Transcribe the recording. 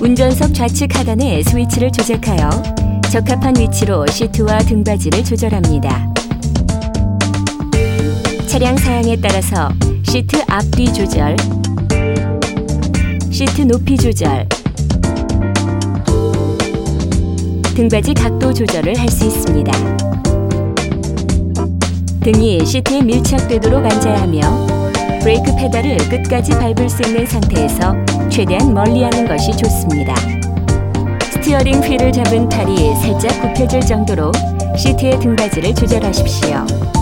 운전석 좌측 하단에 스위치를 조작하여 적합한 위치로 시트와 등받이를 조절합니다. 차량 사양에 따라서 시트 앞뒤 조절, 시트 높이 조절, 등받이 각도 조절을 할 수 있습니다. 등이 시트에 밀착되도록 앉아야 하며 브레이크 페달을 끝까지 밟을 수 있는 상태에서 최대한 멀리 하는 것이 좋습니다. 스티어링 휠을 잡은 팔이 살짝 굽혀질 정도로 시트의 등받이를 조절하십시오.